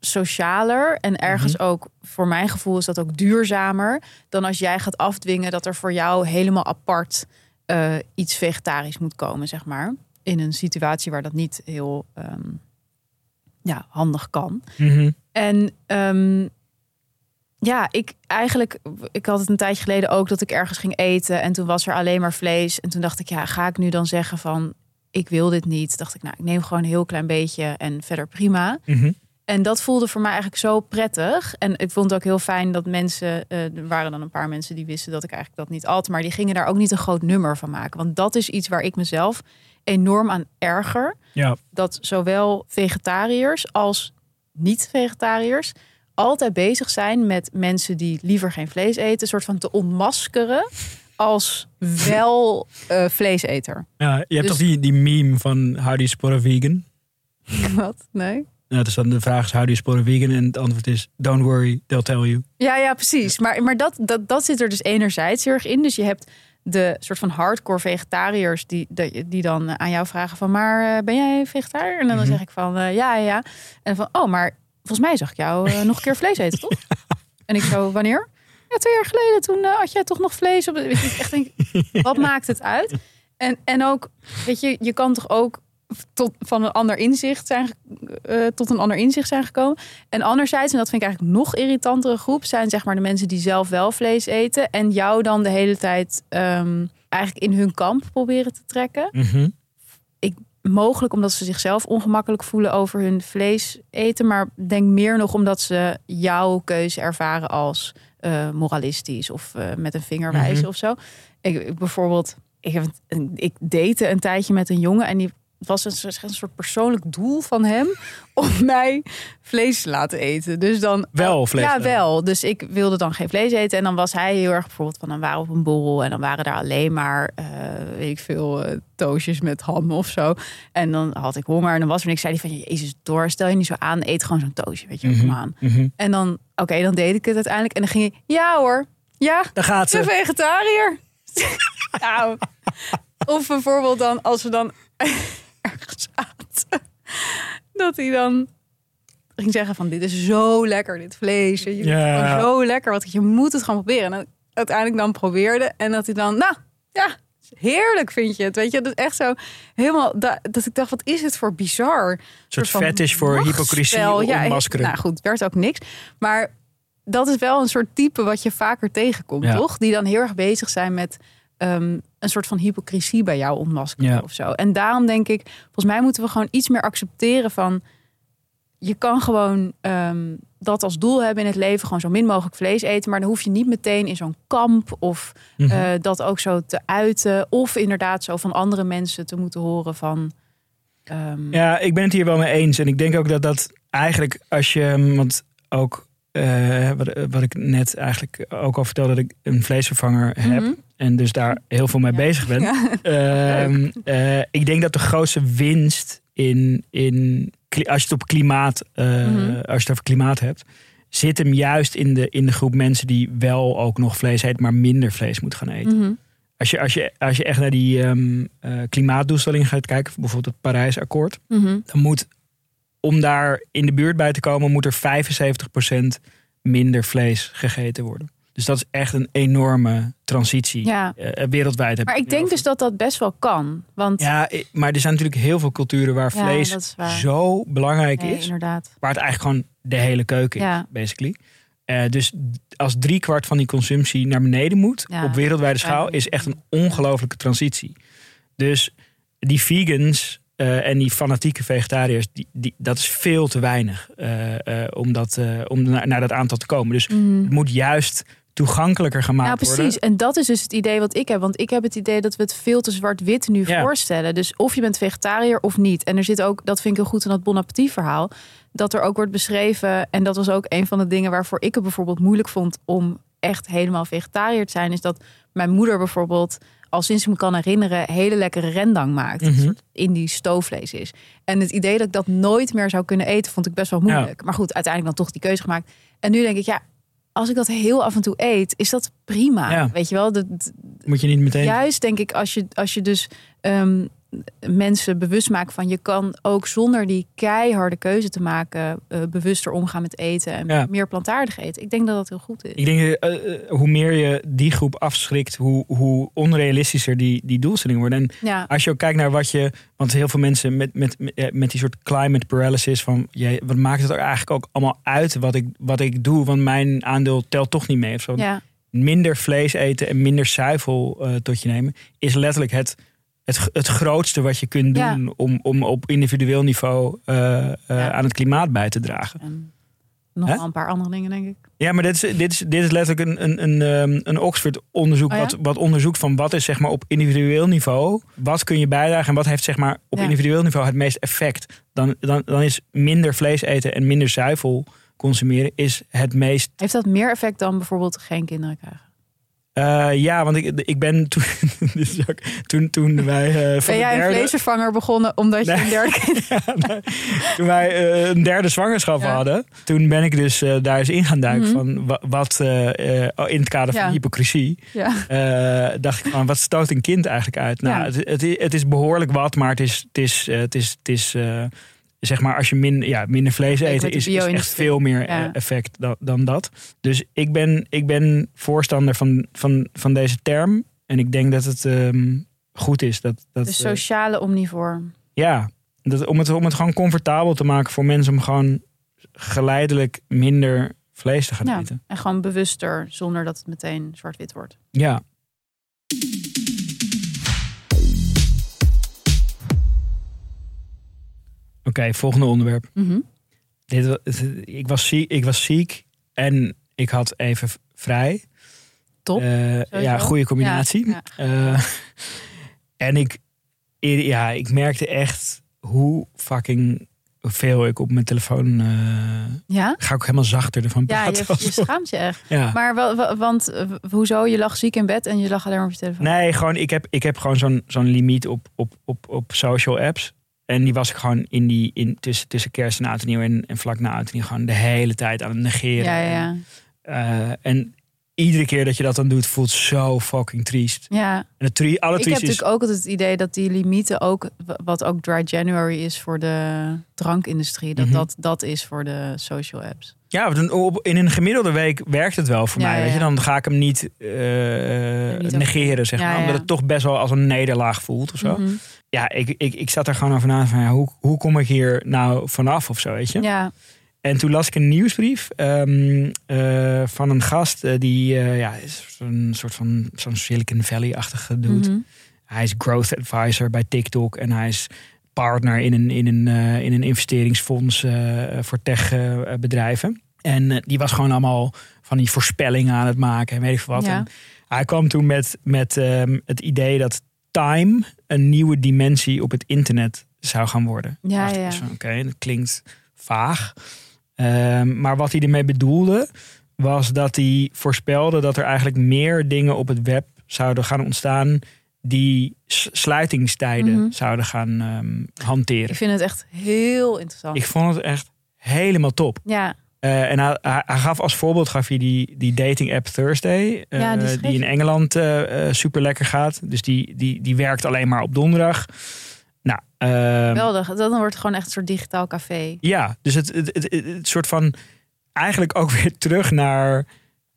socialer en ergens ook voor mijn gevoel is dat ook duurzamer dan als jij gaat afdwingen dat er voor jou helemaal apart eh, iets vegetarisch moet komen, zeg maar, in een situatie waar dat niet heel ehm, ja, handig kan. Mhm. En ehm, ja, ik eigenlijk, ik had het een tijdje geleden ook dat ik ergens ging eten en toen was er alleen maar vlees. En toen dacht ik, ja, ga ik nu dan zeggen van, ik wil dit niet? Dacht ik, nou, ik neem gewoon een heel klein beetje en verder prima. Mhm. En dat voelde voor mij eigenlijk zo prettig. En ik vond het ook heel fijn dat mensen, eh, er waren dan een paar mensen die wisten dat ik eigenlijk dat niet altijd, maar die gingen daar ook niet een groot nummer van maken. Want dat is iets waar ik mezelf enorm aan erger Ja. dat zowel vegetariërs als niet-vegetariërs altijd bezig zijn met mensen die liever geen vlees eten, een soort van te ontmaskeren als wel [laughs] eh, vleeseter. ja, je hebt Dus- toch die, die meme van how do you spot a vegan? [laughs] Wat? Nee? Nou, dus dan de vraag is how do you spot a vegan? En het antwoord is don't worry, they'll tell you. Ja, ja, precies. Maar, maar dat, dat, dat zit er dus enerzijds heel erg in. Dus je hebt de soort van hardcore vegetariërs die, die, die dan aan jou vragen van... maar eh, ben jij vegetariër? En dan Mhm. zeg ik van eh, ja, ja. En van, oh, maar volgens mij zag ik jou eh, nog een keer vlees eten, toch? [laughs] En ik zo, wanneer? ja, twee jaar geleden toen uh, had jij toch nog vlees op. Weet je, echt denk, [laughs] wat maakt het uit? En, en ook, weet je, je kan toch ook tot, van een ander inzicht zijn, uh, tot een ander inzicht zijn gekomen. En anderzijds, en dat vind ik eigenlijk nog irritantere groep, zijn zeg maar de mensen die zelf wel vlees eten en jou dan de hele tijd um, eigenlijk in hun kamp proberen te trekken. Ik mogelijk omdat ze zichzelf ongemakkelijk voelen over hun vlees eten, maar denk meer nog omdat ze jouw keuze ervaren als uh, moralistisch of uh, met een vinger wijzen Mhm. of zo. Ik, ik bijvoorbeeld, ik, heb, ik date een tijdje met een jongen en die was een, soort- een soort persoonlijk doel van hem om [laughs] mij vlees te laten eten. Dus dan Wel vlees Ja, wel. Dus ik wilde dan geen vlees eten en dan was hij heel erg bijvoorbeeld van dan waren we op een borrel en dan waren daar alleen maar eh, weet ik veel eh, toastjes met ham of zo. En dan had ik honger en dan was er niks. Zei hij van jezus door, stel je niet zo aan, eet gewoon zo'n toastje, weet je, Mhm. kom aan. Mhm. En dan, oké, dan deed ik het uiteindelijk. En dan ging hij, ja hoor, ja, Daar gaat ze. vegetariër. [laughs] nou, of bijvoorbeeld dan, als we dan [laughs] dat hij dan ging zeggen van, dit is zo lekker, dit vlees. Je, zo lekker, wat je moet het gewoon proberen. En uiteindelijk dan probeerde en dat hij dan, nou, ja, heerlijk vind je het. Weet je, dat is echt zo helemaal, dat, dat ik dacht, wat is het voor bizar. Een soort van fetish voor hypocrisie. Ja, ontmaskeren. Nou goed, werd ook niks. Maar dat is wel een soort type wat je vaker tegenkomt, Ja. toch? Die dan heel erg bezig zijn met ehm, een soort van hypocrisie bij jou ontmaskeren Ja. of zo. En daarom denk ik, volgens mij moeten we gewoon iets meer accepteren van... Je kan gewoon ehm, dat als doel hebben in het leven, gewoon zo min mogelijk vlees eten. Maar dan hoef je niet meteen in zo'n kamp of Mhm. eh, dat ook zo te uiten. Of inderdaad zo van andere mensen te moeten horen van... ehm, Ja, ik ben het hier wel mee eens. En ik denk ook dat dat eigenlijk als je, want ook eh, wat, wat ik net eigenlijk ook al vertelde, dat ik een vleesvervanger heb. mhm. En dus daar heel veel mee Ja. bezig ben. Ja. Ehm, eh, ik denk dat de grootste winst in, in als je het op klimaat, Mhm. als je het over klimaat hebt, zit hem juist in de, in de groep mensen die wel ook nog vlees eten, maar minder vlees moeten gaan eten. Mhm. Als je, als je, als je echt naar die ehm, eh, klimaatdoelstellingen gaat kijken, bijvoorbeeld het Parijsakkoord, Mhm. dan moet, om daar in de buurt bij te komen, moet er 75% minder vlees gegeten worden. Dus dat is echt een enorme transitie Ja. eh, wereldwijd. heb Maar ik denk dus dat dat best wel kan. Want Ja, maar er zijn natuurlijk heel veel culturen waar Ja, vlees waar. zo belangrijk nee, is. inderdaad. Waar het eigenlijk gewoon de hele keuken is, basically. Eh, dus als driekwart van die consumptie naar beneden moet op wereldwijde schaal, is echt een ongelofelijke transitie. Dus die vegans eh, en die fanatieke vegetariërs, die, die, dat is veel te weinig eh, eh, om, dat, eh, om naar, naar dat aantal te komen. Dus het moet juist toegankelijker gemaakt Nou, precies. worden. En dat is dus het idee wat ik heb. Want ik heb het idee dat we het veel te zwart-wit nu Ja. voorstellen. Dus of je bent vegetariër of niet. En er zit ook, dat vind ik heel goed in dat Bon Appetit verhaal. Dat er ook wordt beschreven. En dat was ook een van de dingen waarvoor ik het bijvoorbeeld moeilijk vond om echt helemaal vegetariër te zijn. Is dat mijn moeder bijvoorbeeld, al sinds ik me kan herinneren, hele lekkere rendang maakt. Mhm. Een soort Indisch stoofvlees is. En het idee dat ik dat nooit meer zou kunnen eten, vond ik best wel moeilijk. Maar goed, uiteindelijk dan toch die keuze gemaakt. En nu denk ik, ja, als ik dat heel af en toe eet, is dat prima. Ja. Weet je wel, dat, dat- Moet je niet meteen. juist denk ik, als je, als je dus ehm, mensen bewust maakt van je kan ook zonder die keiharde keuze te maken, eh, bewuster omgaan met eten en Ja. meer plantaardig eten. Ik denk dat dat heel goed is. Ik denk, eh, eh, hoe meer je die groep afschrikt, hoe, hoe onrealistischer die, die doelstellingen worden. En Ja, als je ook kijkt naar wat je. Want heel veel mensen met, met, met, die soort climate paralysis van. Wat maakt het er eigenlijk ook allemaal uit wat ik, wat ik doe? Want mijn aandeel telt toch niet mee. Of zo. ja, Minder vlees eten en minder zuivel tot je nemen is letterlijk het, het, het grootste wat je kunt Ja. doen om, om op individueel niveau eh, eh, Ja. aan het klimaat bij te dragen. en nog wel een paar andere dingen denk ik. Ja, maar dit is, dit is, dit is letterlijk een, een, een, ehm, een Oxford-onderzoek. Oh ja? wat, wat onderzoekt van wat is zeg maar, op individueel niveau. Wat kun je bijdragen en wat heeft zeg maar, op individueel niveau het meest effect. Dan, dan, dan is minder vlees eten en minder zuivel consumeren is het meest. Heeft dat meer effect dan bijvoorbeeld geen kinderen krijgen? Eh, ja, want ik, ik ben toen, [laughs] toen, toen wij eh, Ben jij een derde, vleesvervanger begonnen omdat je Nee. een derde kind... [laughs] Ja, nee. toen wij eh, een derde zwangerschap Ja. hadden, toen ben ik dus daar eens in gaan duiken Mhm. van wa- wat in het kader van hypocrisie. Dacht ik van, wat stoot een kind eigenlijk uit? Nou, het, het, is- het is behoorlijk wat, maar het is, het is, het is, het is, zeg maar, als je min, ja, minder vlees eet, is, is echt veel meer Ja. eh, effect dan, dan dat. Dus ik ben, ik ben voorstander van, van, van deze term. En ik denk dat het ehm, goed is. Dat, dat, De eh, sociale omnivoor. ja, dat, om, het, om het gewoon comfortabel te maken voor mensen om gewoon geleidelijk minder vlees te gaan Ja. eten. En gewoon bewuster, zonder dat het meteen zwart-wit wordt. Ja. Oké, volgende onderwerp. Mhm. Dit, ik, was ziek, ik was ziek en ik had even vrij. Top, Eh, ja, goede combinatie. Ja, Eh, en ik, ja, ik merkte echt hoe fucking veel ik op mijn telefoon... eh, Ja? ga ik ook helemaal zachter ervan Ja, praten. je, je schaamt je echt. ja. Maar wa- want hoezo? Je lag ziek in bed en je lag alleen maar op je telefoon. Nee, gewoon, ik heb, ik heb gewoon zo'n zo'n limiet op, op, op, op social apps. En die was ik gewoon in die, in, tussen, tussen kerst en oud en nieuw en, en vlak na oud en nieuw gewoon de hele tijd aan het negeren. Ja, ja, Eh, en iedere keer dat je dat dan doet, voelt zo fucking triest. ja. En het tri alle Ik heb is... natuurlijk ook altijd het idee dat die limieten ook, wat ook Dry January is voor de drankindustrie, dat Mhm. dat, dat is voor de social apps. Ja, in een gemiddelde week werkt het wel voor Ja, mij. ja, Weet je? Dan ga ik hem niet, eh, niet negeren, zeg maar. Omdat het toch best wel als een nederlaag voelt of zo. Mhm. Ja, ik, ik, ik zat er gewoon over na van ja, hoe, hoe kom ik hier nou vanaf of zo, weet je? Ja, En toen las ik een nieuwsbrief ehm, eh, van een gast eh, die eh, ja, is een soort van zo'n Silicon Valley-achtige dude. Mhm. Hij is growth advisor bij TikTok en hij is partner in een, in een, in een investeringsfonds voor techbedrijven. en die was gewoon allemaal van die voorspellingen aan het maken en weet ik veel wat. Ja. En hij kwam toen met, met ehm, het idee dat time een nieuwe dimensie op het internet zou gaan worden. Ja, ja. Oké, dat klinkt vaag. Ehm, maar wat hij ermee bedoelde, was dat hij voorspelde dat er eigenlijk meer dingen op het web zouden gaan ontstaan die sluitingstijden Mhm. zouden gaan ehm, hanteren. ik vind het echt heel interessant. Ik vond het echt helemaal top. ja, Eh, en hij, hij, hij gaf als voorbeeld gaf hij die, die dating app Thursday, eh, Ja, die die, schreef in. Engeland eh, eh, super lekker gaat. Dus die, die, die werkt alleen maar op donderdag. Nou, ehm, geweldig. Dan wordt het gewoon echt een soort digitaal café. ja, dus het, het, het, het- het soort van eigenlijk ook weer [laughs] terug naar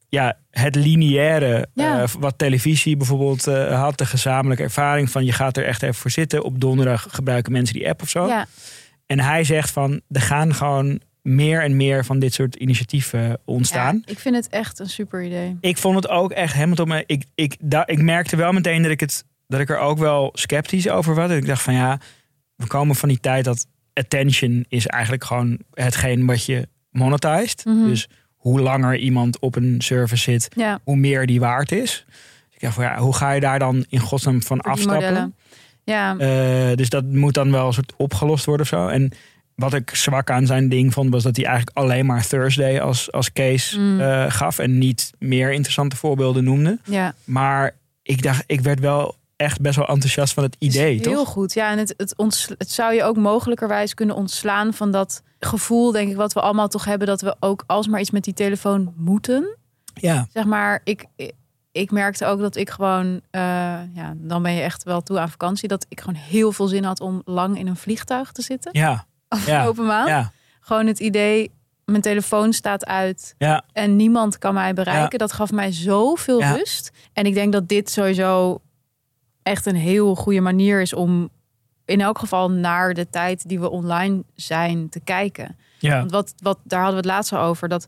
ja, het lineaire. Ja. eh, wat televisie bijvoorbeeld eh, had, de gezamenlijke ervaring van je gaat er echt even voor zitten. Op donderdag gebruiken mensen die app of zo. Ja, En hij zegt van er gaan gewoon meer en meer van dit soort initiatieven ontstaan. ja, ik vind het echt een super idee. Ik vond het ook echt helemaal top. maar Ik, ik, da, ik merkte wel meteen dat ik, het, dat ik er ook wel sceptisch over was. Ik dacht van ja, we komen van die tijd dat attention is eigenlijk gewoon hetgeen wat je monetized. Mhm. Dus hoe langer iemand op een service zit, Ja, hoe meer die waard is. Dus ik dacht van ja, hoe ga je daar dan in godsnaam van afstappen? modellen. Ja, Eh, dus dat moet dan wel een soort opgelost worden of zo. En wat ik zwak aan zijn ding vond, was dat hij eigenlijk alleen maar Thursday als, als case Mm. eh, gaf. En niet meer interessante voorbeelden noemde. ja. Maar ik dacht, ik werd wel echt best wel enthousiast van het idee, Het heel toch? goed. Ja, en het, het, het zou je ook mogelijkerwijs kunnen ontslaan van dat gevoel, denk ik, wat we allemaal toch hebben, dat we ook alsmaar iets met die telefoon moeten. Ja, Zeg maar, ik, ik merkte ook dat ik gewoon, eh, ja, dan ben je echt wel toe aan vakantie, dat ik gewoon heel veel zin had om lang in een vliegtuig te zitten. ja, Afgelopen maand. ja, Gewoon het idee, mijn telefoon staat uit ja. en niemand kan mij bereiken. Dat gaf mij zoveel rust. En ik denk dat dit sowieso echt een heel goede manier is om in elk geval naar de tijd die we online zijn te kijken. ja. Want wat, wat, daar hadden we het laatst al over. Dat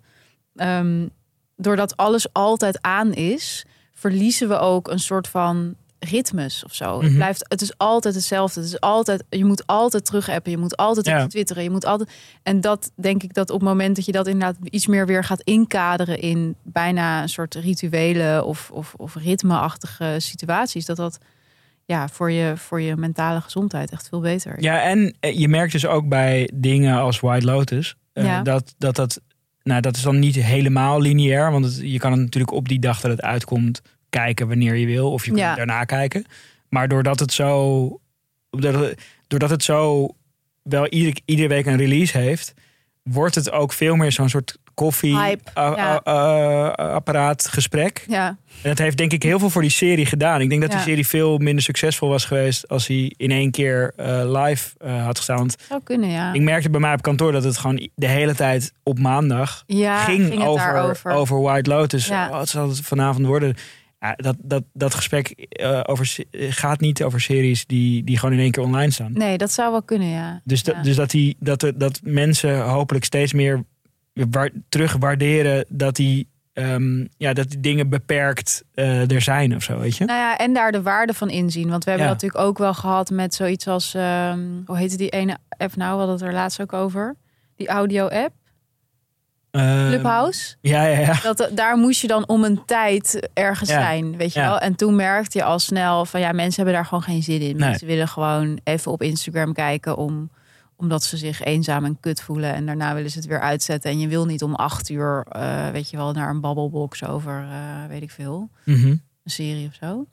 ehm, doordat alles altijd aan is, verliezen we ook een soort van ritmes of zo. Het, Mhm. blijft, het is altijd hetzelfde. Het is altijd, je moet altijd terug appen. Je moet altijd Ja. twitteren. Je moet altijd. En dat denk ik dat op het moment dat je dat inderdaad iets meer weer gaat inkaderen in bijna een soort rituele of, of, of ritmeachtige situaties, dat dat ja, voor, je, voor je mentale gezondheid echt veel beter. Ja, en eh, je merkt dus ook bij dingen als White Lotus eh, Ja. dat, dat dat, nou dat is dan niet helemaal lineair, want het- je kan het natuurlijk op die dag dat het uitkomt kijken wanneer je wil, of je Ja. het daarna kijken. Maar doordat het zo, doordat het, zo wel iedere, iedere week een release heeft, wordt het ook veel meer zo'n soort koffie Hype, a- ja. a- a- apparaat gesprek. Ja, En dat heeft denk ik heel veel voor die serie gedaan. Ik denk dat Ja. die serie veel minder succesvol was geweest als hij in één keer eh, live eh, had gestaan. Want zou kunnen, ja. ik merkte bij mij op kantoor dat het gewoon de hele tijd op maandag ja, ging, over, over White Lotus. Ja. Oh, wat zal het vanavond worden? Ja, dat, dat, dat gesprek eh, over, eh, gaat niet over series die, die gewoon in één keer online staan. Nee, dat zou wel kunnen, ja. Dus, dat dus dat, die, dat, dat mensen hopelijk steeds meer wa- terug waarderen dat die, ehm, ja, dat die dingen beperkt eh, er zijn of zo, weet je? Nou ja, en daar de waarde van inzien. Want we hebben Ja. dat natuurlijk ook wel gehad met zoiets als... ehm, hoe heette die ene app nou? We hadden het er laatst ook over. Die audio-app, Clubhouse. Ja, ja, ja. Dat, daar moest je dan om een tijd ergens Ja. zijn, weet je Ja. wel. En toen merkte je al snel van ja, mensen hebben daar gewoon geen zin in. Nee. Mensen willen gewoon even op Instagram kijken om, omdat ze zich eenzaam en kut voelen. En daarna willen ze het weer uitzetten. En je wil niet om acht uur, eh, weet je wel, naar een babbelbox over, eh, weet ik veel, Mhm. een serie of zo.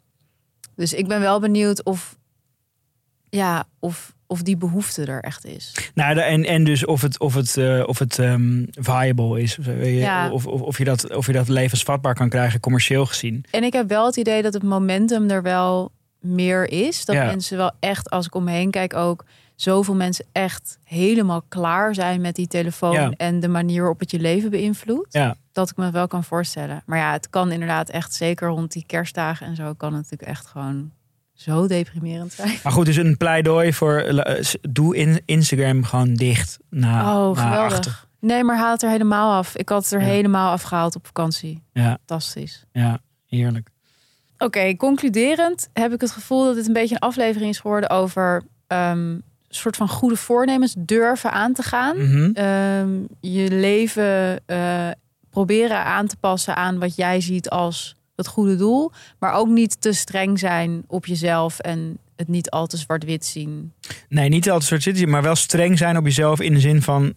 Dus ik ben wel benieuwd of, ja, of, of die behoefte er echt is. Nou, en, en dus of het, of het, eh, of het ehm, viable is. Ja. of, of, of, je dat, of je dat levensvatbaar kan krijgen, commercieel gezien. En ik heb wel het idee dat het momentum er wel meer is. Dat Ja. mensen wel echt, als ik om me heen kijk, ook zoveel mensen echt helemaal klaar zijn met die telefoon Ja. en de manier waarop het je leven beïnvloedt. Ja. Dat ik me wel kan voorstellen. Maar ja, het kan inderdaad echt, zeker rond die kerstdagen en zo, kan het natuurlijk echt gewoon zo deprimerend zijn. Maar goed, dus een pleidooi voor eh, doe in, Instagram gewoon dicht na, Oh, na geweldig. Nee, maar haal het er helemaal af. Ik had het er Ja. helemaal afgehaald op vakantie. Ja, Fantastisch. ja, heerlijk. Oké, concluderend heb ik het gevoel dat dit een beetje een aflevering is geworden over een soort van goede voornemens durven aan te gaan. Mhm. Ehm, je leven eh, proberen aan te passen aan wat jij ziet als het goede doel. Maar ook niet te streng zijn op jezelf en het niet al te zwart-wit zien. Nee, niet altijd soort zitten, maar wel streng zijn op jezelf in de zin van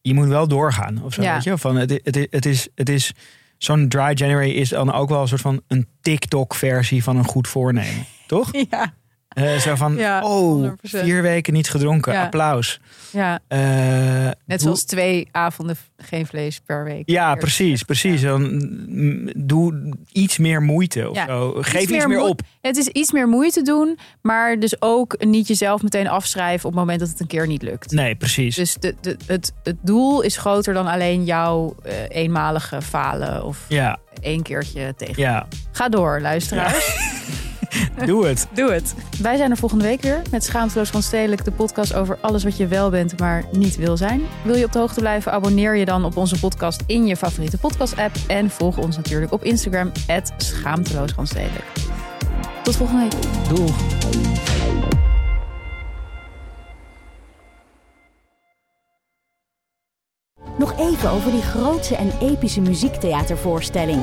je moet wel doorgaan of zo. Ja. Weet je? Van, het, het, het is, het is zo'n dry January is dan ook wel een soort van een TikTok-versie van een goed voornemen, toch? [laughs] Ja, Eh, zo van, Ja, oh, 100%. vier weken niet gedronken, Ja. applaus. ja. Eh, net doe- zoals twee avonden geen vlees per week. Ja, precies, precies. ja. Dan mm, doe iets meer moeite of zo. Geef iets, meer op. Het is iets meer moeite doen, maar dus ook niet jezelf meteen afschrijven op het moment dat het een keer niet lukt. Nee, precies. Dus de, de, het, het doel is groter dan alleen jouw eh, eenmalige falen of Ja, één keertje tegen. ja. Ga door, luisteraars. [laughs] [laughs] Doe het. Doe het. Wij zijn er volgende week weer met Schaamteloos van Stedelijk, de podcast over alles wat je wel bent, maar niet wil zijn. Wil je op de hoogte blijven? Abonneer je dan op onze podcast in je favoriete podcast-app en volg ons natuurlijk op Instagram, Schaamteloos van Stedelijk. Tot volgende week. Doeg. Nog even over die grootse en epische muziektheatervoorstelling.